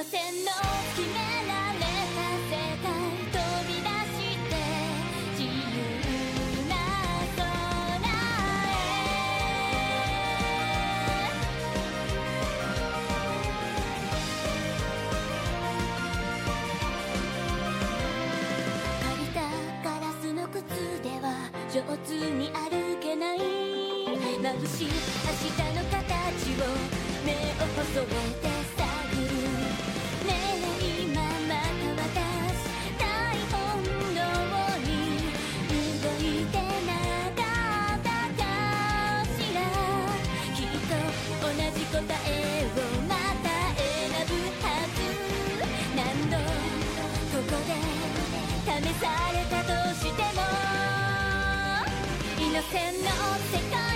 の線の決められた世界飛び出して自由な空へ借りたガラスの靴では上手に歩けない眩しい明日の形を目を細めて試されたとしても。イノセンの世界